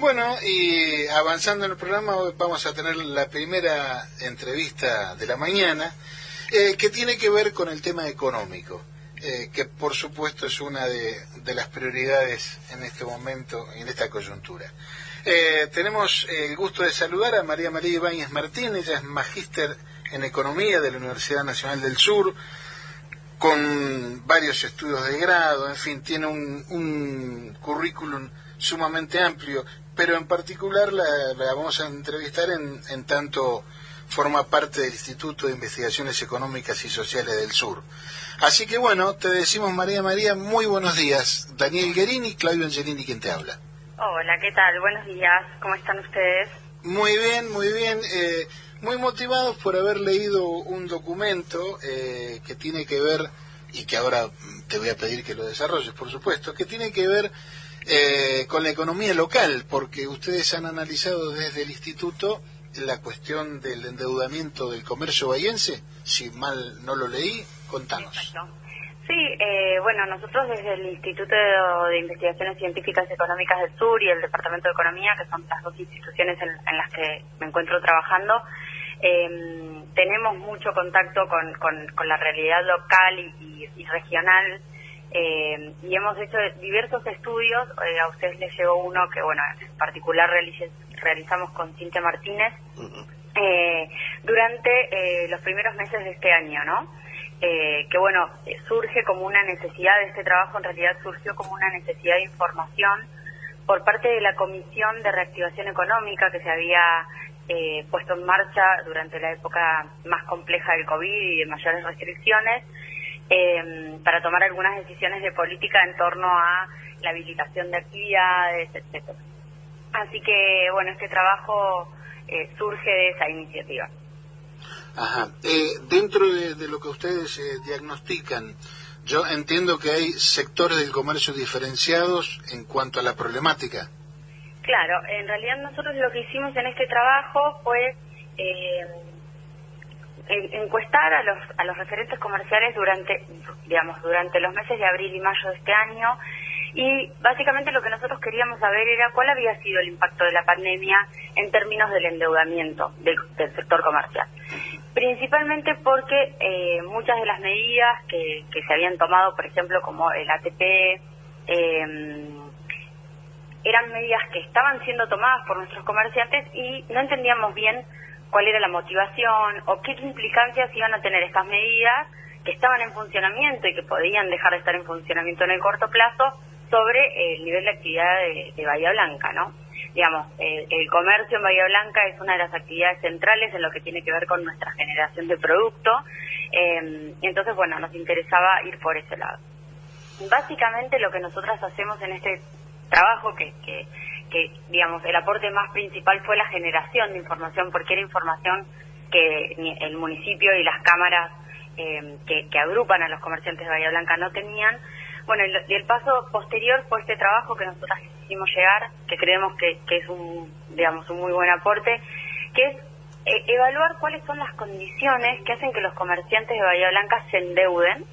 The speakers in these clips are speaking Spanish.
Bueno, y avanzando en el programa, hoy vamos a tener la primera entrevista de la mañana, eh, que tiene que ver con el tema económico, eh, que por supuesto es una de, las prioridades en este momento, en esta coyuntura. Eh, tenemos el gusto de saludar a María María Ibáñez Martínez, ella es magíster en Economía de la Universidad Nacional del Sur, con varios estudios de grado, en fin, tiene un currículum sumamente amplio, pero en particular la, vamos a entrevistar en, tanto forma parte del Instituto de Investigaciones Económicas y Sociales del Sur. Así que bueno, te decimos María María, muy buenos días. Daniel Guerini, Claudio Angelini, quien te habla. Hola, ¿qué tal? Buenos días, ¿cómo están ustedes? Muy bien, muy bien. Eh, muy motivados por haber leído un documento eh, que tiene que ver, y que ahora te voy a pedir que lo desarrolles, por supuesto, que tiene que ver eh, con la economía local, porque ustedes han analizado desde el instituto la cuestión del endeudamiento del comercio bahiense, si mal no lo leí, contanos. Sí, eh, bueno, nosotros desde el Instituto de Investigaciones Científicas Económicas del Sur y el Departamento de Economía, que son las dos instituciones en, las que me encuentro trabajando, em, tenemos mucho contacto con, con, la realidad local y, y regional eh, y hemos hecho diversos estudios, eh, a ustedes les llegó uno que, bueno, en particular realizamos con Cintia Martínez eh, durante los primeros meses de este año, ¿no? que, bueno, surge como una necesidad de este trabajo, en realidad surgió como una necesidad de información por parte de la Comisión de Reactivación Económica que se había puesto en marcha durante la época más compleja del COVID y de mayores restricciones eh, para tomar algunas decisiones de política en torno a la habilitación de actividades, etcétera. Así que, bueno, este trabajo eh, surge de esa iniciativa. Ajá. Eh, dentro de, lo que ustedes eh, diagnostican, yo entiendo que hay sectores del comercio diferenciados en cuanto a la problemática. Claro, en realidad nosotros lo que hicimos en este trabajo fue eh, encuestar a los, a los referentes comerciales durante, digamos, durante los meses de abril y mayo de este año y básicamente lo que nosotros queríamos saber era cuál había sido el impacto de la pandemia en términos del endeudamiento del, sector comercial. Principalmente porque eh, muchas de las medidas que, que, se habían tomado, por ejemplo, como el ATP, eh, eran medidas que estaban siendo tomadas por nuestros comerciantes y no entendíamos bien cuál era la motivación o qué implicancias iban a tener estas medidas que estaban en funcionamiento y que podían dejar de estar en funcionamiento en el corto plazo sobre el nivel de actividad de, Bahía Blanca, ¿no? Digamos, el comercio en Bahía Blanca es una de las actividades centrales en lo que tiene que ver con nuestra generación de producto, eh, entonces, bueno, nos interesaba ir por ese lado. Básicamente lo que nosotras hacemos en este trabajo, que, que que, digamos, el aporte más principal fue la generación de información, porque era información que el municipio y las cámaras eh, que, agrupan a los comerciantes de Bahía Blanca no tenían. Bueno, y el, paso posterior fue este trabajo que nosotros hicimos llegar, que creemos que, es un, digamos, un muy buen aporte, que es eh, evaluar cuáles son las condiciones que hacen que los comerciantes de Bahía Blanca se endeuden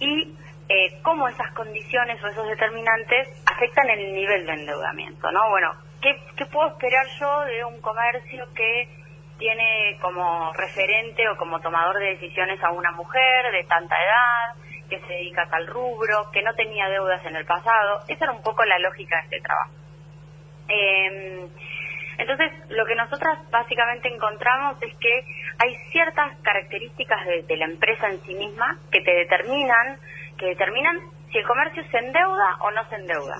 y eh, cómo esas condiciones o esos determinantes afectan el nivel de endeudamiento, ¿no? Bueno, ¿qué, puedo esperar yo de un comercio que tiene como referente o como tomador de decisiones a una mujer de tanta edad, que se dedica a tal rubro, que no tenía deudas en el pasado? Esa era un poco la lógica de este trabajo. Em, entonces, lo que nosotras básicamente encontramos es que hay ciertas características de la empresa en sí misma que te determinan que determinan si el comercio se endeuda o no se endeuda,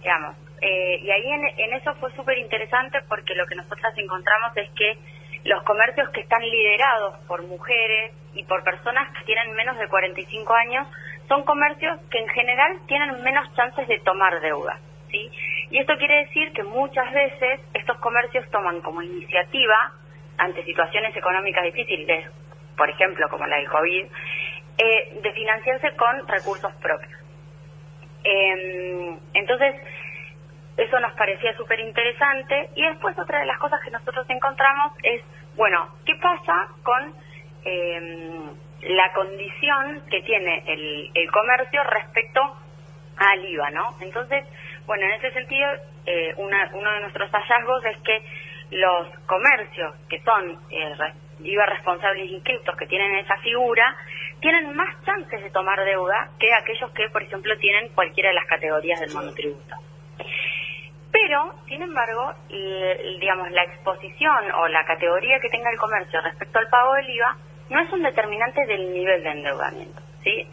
digamos. Eh, y ahí en, eso fue súper interesante porque lo que nosotras encontramos es que los comercios que están liderados por mujeres y por personas que tienen menos de 45 años son comercios que en general tienen menos chances de tomar deuda, ¿sí? Y esto quiere decir que muchas veces estos comercios toman como iniciativa ante situaciones económicas difíciles, por ejemplo, como la del COVID, eh, de financiarse con recursos propios. Em, entonces, eso nos parecía súper interesante. Y después otra de las cosas que nosotros encontramos es, bueno, ¿qué pasa con em, la condición que tiene el, el comercio respecto al IVA, ¿no? Entonces, Bueno, en ese sentido, eh, uno de nuestros hallazgos es que los comercios que son eh, IVA responsables inscriptos que tienen esa figura, tienen más chances de tomar deuda que aquellos que, por ejemplo, tienen cualquiera de las categorías del monotributo. Pero, sin embargo, digamos, la exposición o la categoría que tenga el comercio respecto al pago del IVA no es un determinante del nivel de endeudamiento. ¿sí?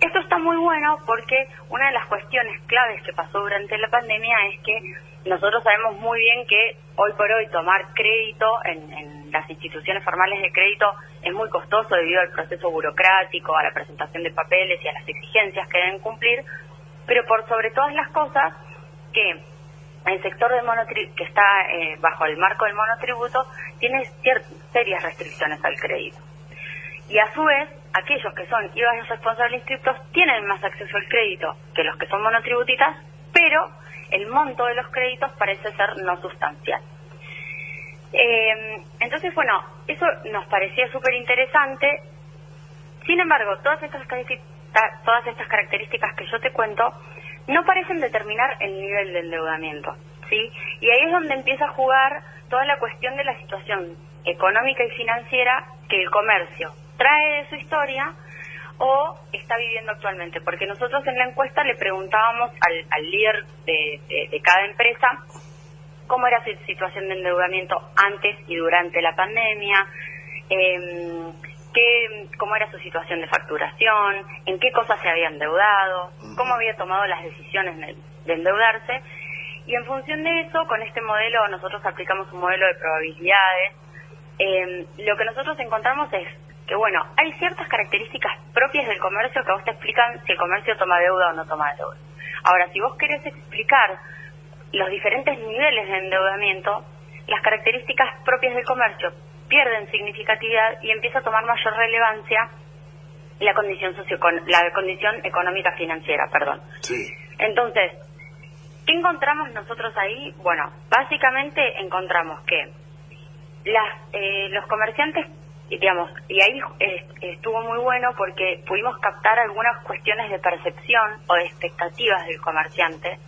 Esto está muy bueno porque una de las cuestiones claves que pasó durante la pandemia es que nosotros sabemos muy bien que hoy por hoy tomar crédito en, las instituciones formales de crédito es muy costoso debido al proceso burocrático, a la presentación de papeles y a las exigencias que deben cumplir, pero por sobre todas las cosas que el sector monotributo, que está eh, bajo el marco del monotributo tiene serias restricciones al crédito. Y a su vez, aquellos que son IVA responsables inscriptos tienen más acceso al crédito que los que son monotributistas, pero el monto de los créditos parece ser no sustancial. Eh, entonces, bueno, eso nos parecía súper interesante. Sin embargo, todas estas, todas estas características que yo te cuento no parecen determinar el nivel de endeudamiento, ¿sí? Y ahí es donde empieza a jugar toda la cuestión de la situación económica y financiera que el comercio trae de su historia o está viviendo actualmente. Porque nosotros en la encuesta le preguntábamos al, líder de, cada empresa cómo era su situación de endeudamiento antes y durante la pandemia, eh, qué, cómo era su situación de facturación, en qué cosas se había endeudado, cómo había tomado las decisiones de, endeudarse. Y en función de eso, con este modelo, nosotros aplicamos un modelo de probabilidades. Eh, lo que nosotros encontramos es que, bueno, hay ciertas características propias del comercio que a vos te explican si el comercio toma deuda o no toma deuda. Ahora, si vos querés explicar los diferentes niveles de endeudamiento, las características propias del comercio pierden significatividad y empieza a tomar mayor relevancia la condición la condición económica financiera, perdón. Entonces, ¿qué encontramos nosotros ahí? Bueno, básicamente encontramos que las, eh, los comerciantes digamos, y ahí estuvo muy bueno porque pudimos captar algunas cuestiones de percepción o de expectativas del comerciante.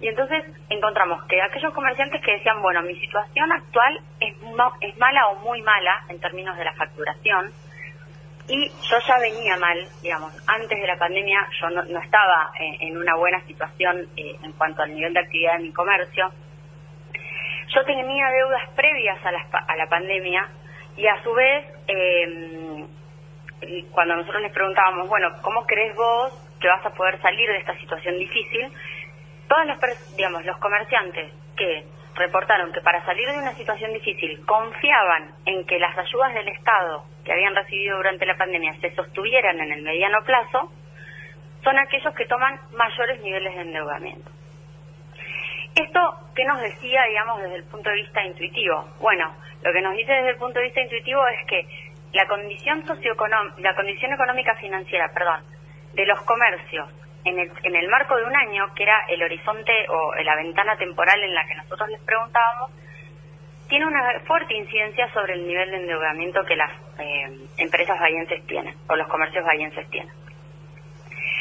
Y entonces encontramos que aquellos comerciantes que decían, bueno, mi situación actual es, es mala o muy mala en términos de la facturación, y yo ya venía mal, digamos, antes de la pandemia yo no, estaba en, una buena situación eh, en cuanto al nivel de actividad de mi comercio. Yo tenía deudas previas a la, a la pandemia y a su vez, eh, cuando nosotros les preguntábamos, bueno, ¿cómo crees vos que vas a poder salir de esta situación difícil? Todos los, digamos, los comerciantes que reportaron que para salir de una situación difícil confiaban en que las ayudas del Estado que habían recibido durante la pandemia se sostuvieran en el mediano plazo, son aquellos que toman mayores niveles de endeudamiento. Esto, ¿qué nos decía, digamos, desde el punto de vista intuitivo? Bueno, lo que nos dice desde el punto de vista intuitivo es que la condición socioeconómica, la condición económica financiera, perdón, de los comercios en el, en el marco de un año, que era el horizonte o la ventana temporal en la que nosotros les preguntábamos, tiene una fuerte incidencia sobre el nivel de endeudamiento que las eh, empresas vallenses tienen o los comercios vallenses tienen.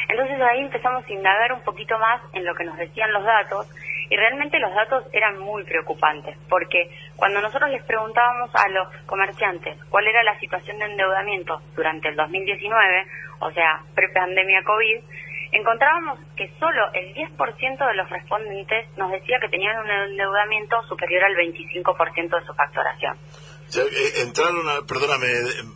Entonces ahí empezamos a indagar un poquito más en lo que nos decían los datos y realmente los datos eran muy preocupantes, porque cuando nosotros les preguntábamos a los comerciantes cuál era la situación de endeudamiento durante el 2019, o sea, pre-pandemia COVID, encontrábamos que solo el 10% de los respondentes nos decía que tenían un endeudamiento superior al 25% de su facturación. Eh, entraron, a, perdóname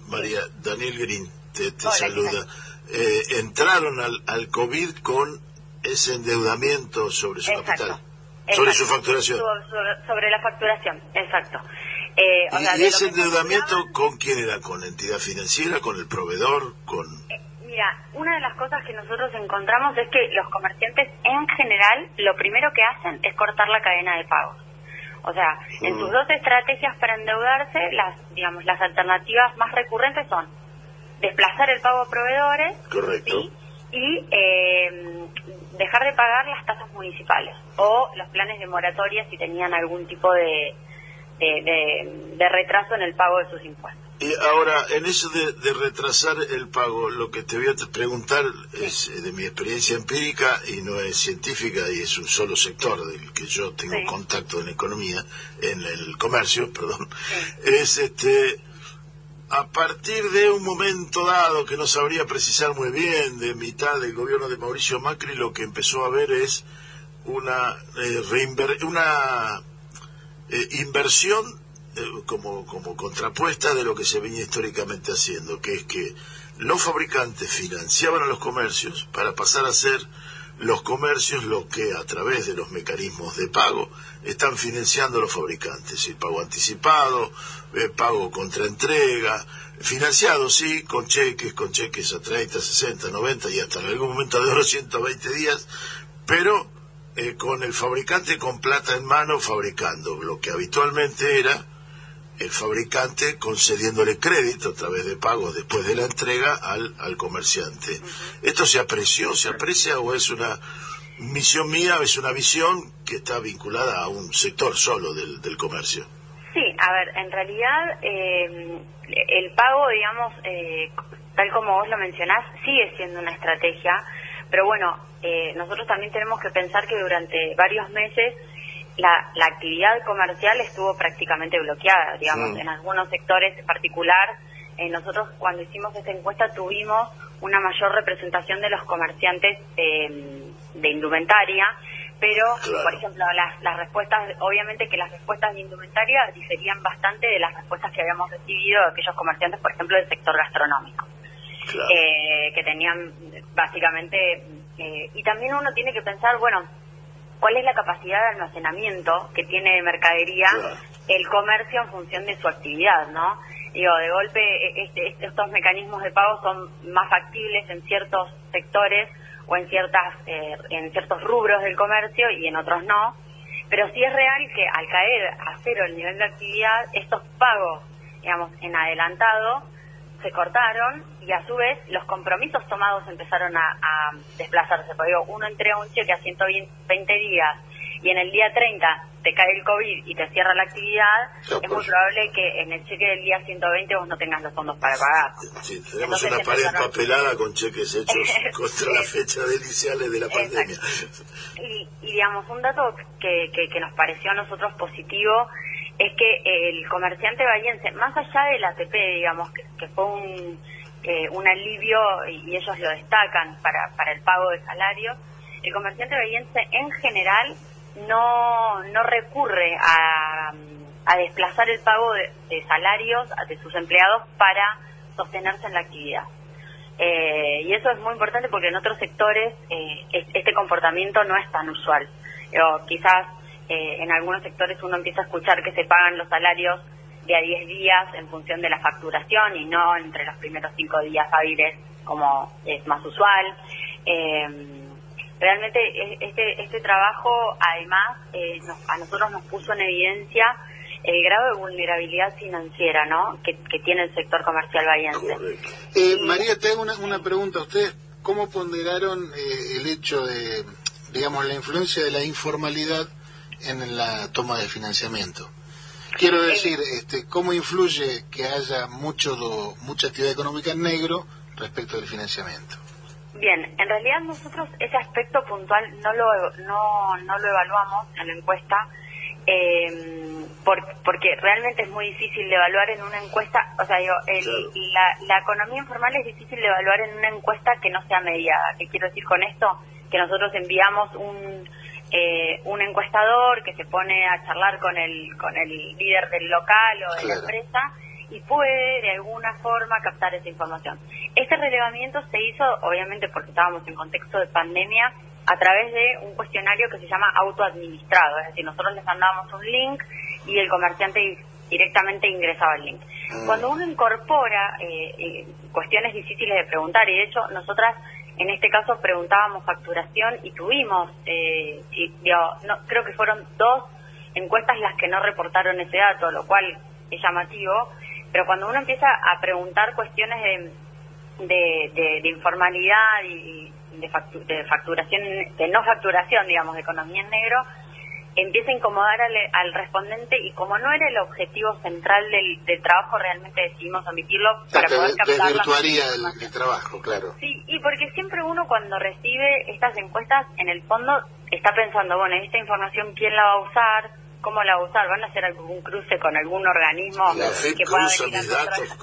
María, Daniel Green te, saluda, eh, entraron al, al COVID con ese endeudamiento sobre su capital. Sobre su facturación. Sobre, la facturación, exacto. Eh, ¿Y, ese endeudamiento con quién era? ¿Con la entidad financiera? ¿Con el proveedor? con eh, Mira, una de las cosas que nosotros encontramos es que los comerciantes en general lo primero que hacen es cortar la cadena de pagos. O sea, en sus mm. dos estrategias para endeudarse, las digamos las alternativas más recurrentes son desplazar el pago a proveedores y eh, dejar de pagar las tasas municipales o los planes de moratoria si tenían algún tipo de, de, retraso en el pago de sus impuestos. Y ahora, en eso de, retrasar el pago, lo que te voy a preguntar es eh, de mi experiencia empírica y no es científica y es un solo sector del que yo tengo contacto en economía, en el comercio, perdón, es este a partir de un momento dado que no sabría precisar muy bien de mitad del gobierno de Mauricio Macri, lo que empezó a ver es una eh, una eh, inversión como, como contrapuesta de lo que se venía históricamente haciendo, que es que los fabricantes financiaban a los comercios para pasar a ser los comercios los que a través de los mecanismos de pago están financiando los fabricantes, el pago anticipado, el eh, pago contra entrega, financiado sí, con cheques, con cheques a 30, 60, 90 y hasta en algún momento de los 120 días, pero eh, con el fabricante con plata en mano fabricando, lo que habitualmente era el fabricante concediéndole crédito a través de pagos después de la entrega al, al comerciante. ¿Esto se apreció, se aprecia o es una misión mía, es una visión que está vinculada a un sector solo del, del comercio? Sí, a ver, en realidad eh, el pago, digamos, eh, tal como vos lo mencionás, sigue siendo una estrategia, pero bueno, eh, nosotros también tenemos que pensar que durante varios meses la, la actividad comercial estuvo prácticamente bloqueada, digamos, en algunos sectores en particular. Eh, nosotros cuando hicimos esta encuesta tuvimos una mayor representación de los comerciantes de indumentaria, pero, por ejemplo, las, las respuestas, obviamente que las respuestas de indumentaria diferían bastante de las respuestas que habíamos recibido de aquellos comerciantes, por ejemplo, del sector gastronómico, eh, que tenían básicamente, eh, y también uno tiene que pensar, bueno, cuál es la capacidad de almacenamiento que tiene de mercadería el comercio en función de su actividad, ¿no? Digo, de golpe e, este, estos mecanismos de pago son más factibles en ciertos sectores o en ciertas eh, en ciertos rubros del comercio y en otros no, pero sí es real que al caer a cero el nivel de actividad, estos pagos, digamos, en adelantado se cortaron y a su vez los compromisos tomados empezaron a, a desplazarse. Porque digo, uno entrega un cheque a 120 días y en el día 30 te cae el COVID y te cierra la actividad, es muy pues. probable que en el cheque del día 120 vos no tengas los fondos para pagar. Sí, tenemos una pared empapelada con cheques hechos contra la fecha de iniciales de la pandemia. Y, digamos, un dato que, que, nos pareció a nosotros positivo es que el comerciante bahiense, más allá del ATP, digamos, que, fue un, eh, un alivio y ellos lo destacan para, para el pago de salario, el comerciante bahiense en general no, no recurre a, a desplazar el pago de, salarios de sus empleados para sostenerse en la actividad. Eh, y eso es muy importante porque en otros sectores eh, este comportamiento no es tan usual. O quizás eh, en algunos sectores uno empieza a escuchar que se pagan los salarios de a 10 días en función de la facturación y no entre los primeros 5 días hábiles como es más usual. Eh, realmente este, este trabajo además eh, a nosotros nos puso en evidencia el grado de vulnerabilidad financiera ¿no? que, tiene el sector comercial bahiense. Eh, María, te hago una, una pregunta. ¿Ustedes cómo ponderaron eh, el hecho de, digamos, la influencia de la informalidad en la toma de financiamiento? Quiero decir, este, ¿cómo influye que haya mucho mucha actividad económica en negro respecto del financiamiento? Bien, en realidad nosotros ese aspecto puntual no lo, no, no lo evaluamos en la encuesta eh, porque realmente es muy difícil de evaluar en una encuesta, o sea, digo, la, la economía informal es difícil de evaluar en una encuesta que no sea mediada. ¿Qué quiero decir con esto? Que nosotros enviamos un, eh, un encuestador que se pone a charlar con el, con el líder del local o de la empresa y puede de alguna forma captar esa información. Este relevamiento se hizo, obviamente porque estábamos en contexto de pandemia, a través de un cuestionario que se llama autoadministrado, es decir, nosotros les mandábamos un link y el comerciante directamente ingresaba el link. Mm. Cuando uno incorpora eh, eh, cuestiones difíciles de preguntar, y de hecho nosotras en este caso preguntábamos facturación y tuvimos, eh, no, creo que fueron dos encuestas las que no reportaron ese dato, lo cual es llamativo, pero cuando uno empieza a preguntar cuestiones de, de, informalidad y de, facturación, de no facturación, digamos, de economía en negro, empieza a incomodar al, respondente y como no era el objetivo central del, trabajo, realmente decidimos omitirlo para poder captar el, el, trabajo, claro. Sí, y porque siempre uno cuando recibe estas encuestas, en el fondo está pensando, bueno, esta información, ¿quién la va a usar? ¿Cómo la va a usar? ¿Van a hacer algún cruce con algún organismo que pueda venir a datos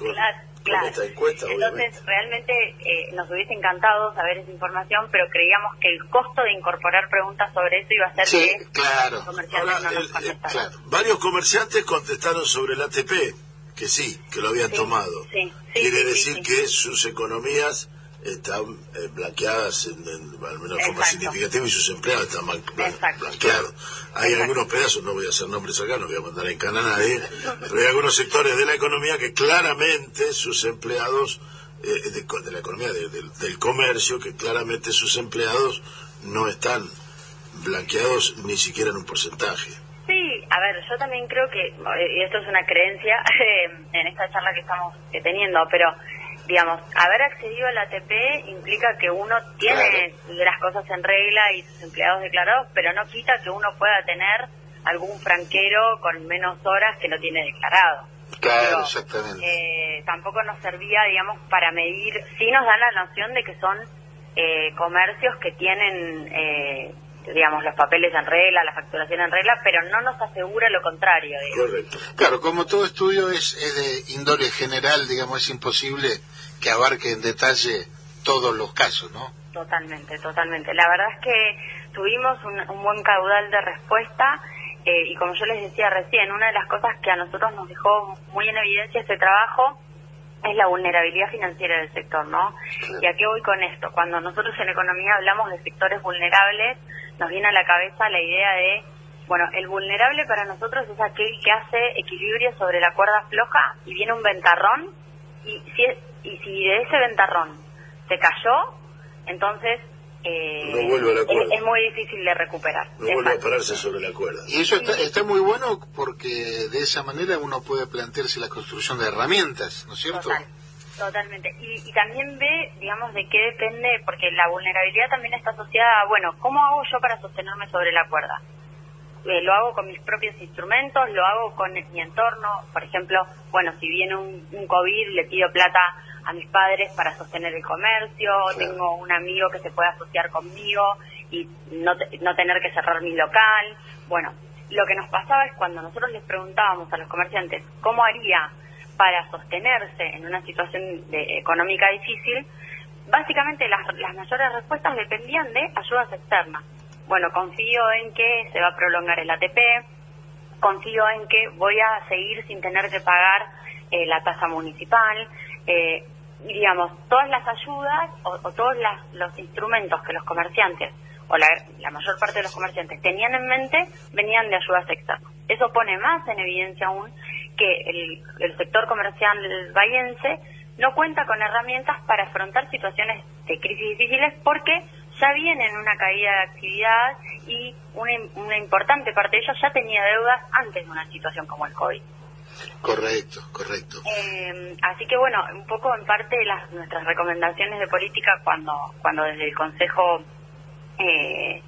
Claro. Entonces, realmente eh, nos hubiese encantado saber esa información, pero creíamos que el costo de incorporar preguntas sobre eso iba a ser que claro. los comerciantes eh, claro. Varios comerciantes contestaron sobre el ATP, que sí, que lo habían tomado. Quiere decir que sus economías están eh, blanqueadas en, al menos de forma significativa y sus empleados están blanqueados. Hay algunos pedazos, no voy a hacer nombres acá, no voy a mandar en cana a nadie, pero hay algunos sectores de la economía que claramente sus empleados, eh, de, la economía del comercio, que claramente sus empleados no están blanqueados ni siquiera en un porcentaje. Sí, a ver, yo también creo que, y esto es una creencia en esta charla que estamos teniendo, pero digamos, haber accedido al ATP implica que uno tiene las cosas en regla y sus empleados declarados, pero no quita que uno pueda tener algún franquero con menos horas que lo tiene declarado. Claro, exactamente. Eh, tampoco nos servía, digamos, para medir, sí nos da la noción de que son eh, comercios que tienen, eh, digamos, los papeles en regla, la facturación en regla, pero no nos asegura lo contrario. Correcto. Claro, como todo estudio es, es de índole general, digamos, es imposible que abarque en detalle todos los casos, ¿no? Totalmente, totalmente. La verdad es que tuvimos un, buen caudal de respuesta eh, y como yo les decía recién, una de las cosas que a nosotros nos dejó muy en evidencia este trabajo es la vulnerabilidad financiera del sector, ¿no? ¿Y a qué voy con esto? Cuando nosotros en economía hablamos de sectores vulnerables, nos viene a la cabeza la idea de, bueno, el vulnerable para nosotros es aquel que hace equilibrio sobre la cuerda floja y viene un ventarrón y si es, y si de ese ventarrón se cayó, entonces eh, es, muy difícil de recuperar. No vuelve a pararse sobre la cuerda. Y eso está, está muy bueno porque de esa manera uno puede plantearse la construcción de herramientas, ¿no es cierto? totalmente. Y, también ve, digamos, de qué depende, porque la vulnerabilidad también está asociada a, bueno, ¿cómo hago yo para sostenerme sobre la cuerda? Eh, lo hago con mis propios instrumentos, lo hago con mi entorno. Por ejemplo, bueno, si viene un, un COVID, le pido plata a mis padres para sostener el comercio, tengo un amigo que se puede asociar conmigo y no, no tener que cerrar mi local. Bueno, lo que nos pasaba es cuando nosotros les preguntábamos a los comerciantes cómo haría para sostenerse en una situación de, económica difícil, básicamente las, las mayores respuestas dependían de ayudas externas. Bueno, confío en que se va a prolongar el ATP, confío en que voy a seguir sin tener que pagar eh, la tasa municipal, eh, digamos, todas las ayudas o, todos los instrumentos que los comerciantes o la, mayor parte de los comerciantes tenían en mente venían de ayudas externas. Eso pone más en evidencia aún que el, sector comercial bayense no cuenta con herramientas para afrontar situaciones de crisis difíciles porque ya vienen una caída de actividad y una, una importante parte de ellos ya tenía deudas antes de una situación como el COVID. Correcto, correcto. Eh, así que bueno, un poco en parte las nuestras recomendaciones de política cuando cuando desde el Consejo eh,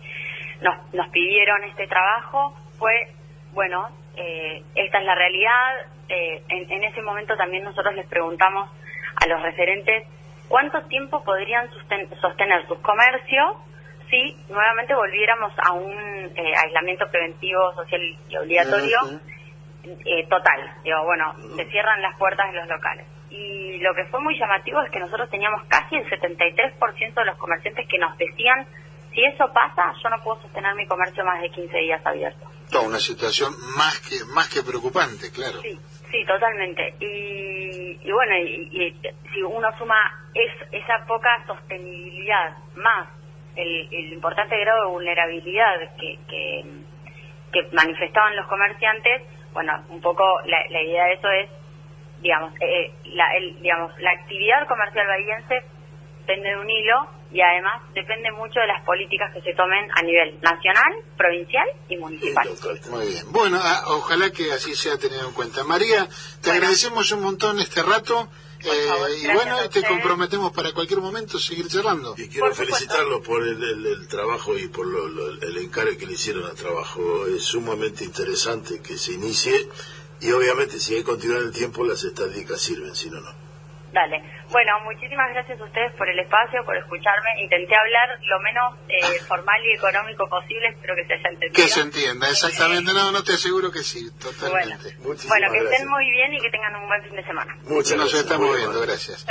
nos, nos pidieron este trabajo fue, bueno, eh, esta es la realidad. En, en, ese momento también nosotros les preguntamos a los referentes cuánto tiempo podrían sostener sus comercios si nuevamente volviéramos a un aislamiento preventivo social y obligatorio. Eh, total. Digo, bueno, se cierran las puertas de los locales. Y lo que fue muy llamativo es que nosotros teníamos casi el 73% de los comerciantes que nos decían, si eso pasa, yo no puedo sostener mi comercio más de 15 días abierto. Toda una situación más que más que preocupante, claro. Sí, sí, totalmente. Y, bueno, y, si uno suma es, esa poca sostenibilidad más el, importante grado de vulnerabilidad que, que, que manifestaban los comerciantes, bueno, un poco la, idea de eso es, digamos, eh, la, el, digamos, la actividad comercial bahiense depende de un hilo y además depende mucho de las políticas que se tomen a nivel nacional, provincial y municipal. Muy bien. Bueno, ah, ojalá que así sea tenido en cuenta. María, te agradecemos un montón este rato y bueno, te comprometemos para cualquier momento seguir charlando. Y quiero felicitarlo por el, trabajo y por el encargo que le hicieron al trabajo. Es sumamente interesante que se inicie y obviamente si hay continuar el tiempo las estadísticas sirven, si no, no. Dale. Bueno, muchísimas gracias a ustedes por el espacio, por escucharme. Intenté hablar lo menos eh, formal y económico posible, espero que se haya entendido. Que se entienda, exactamente. No, no te aseguro que sí, totalmente. Bueno, bueno que estén muy bien y que tengan un buen fin de semana. Muchas Nos estamos viendo, gracias.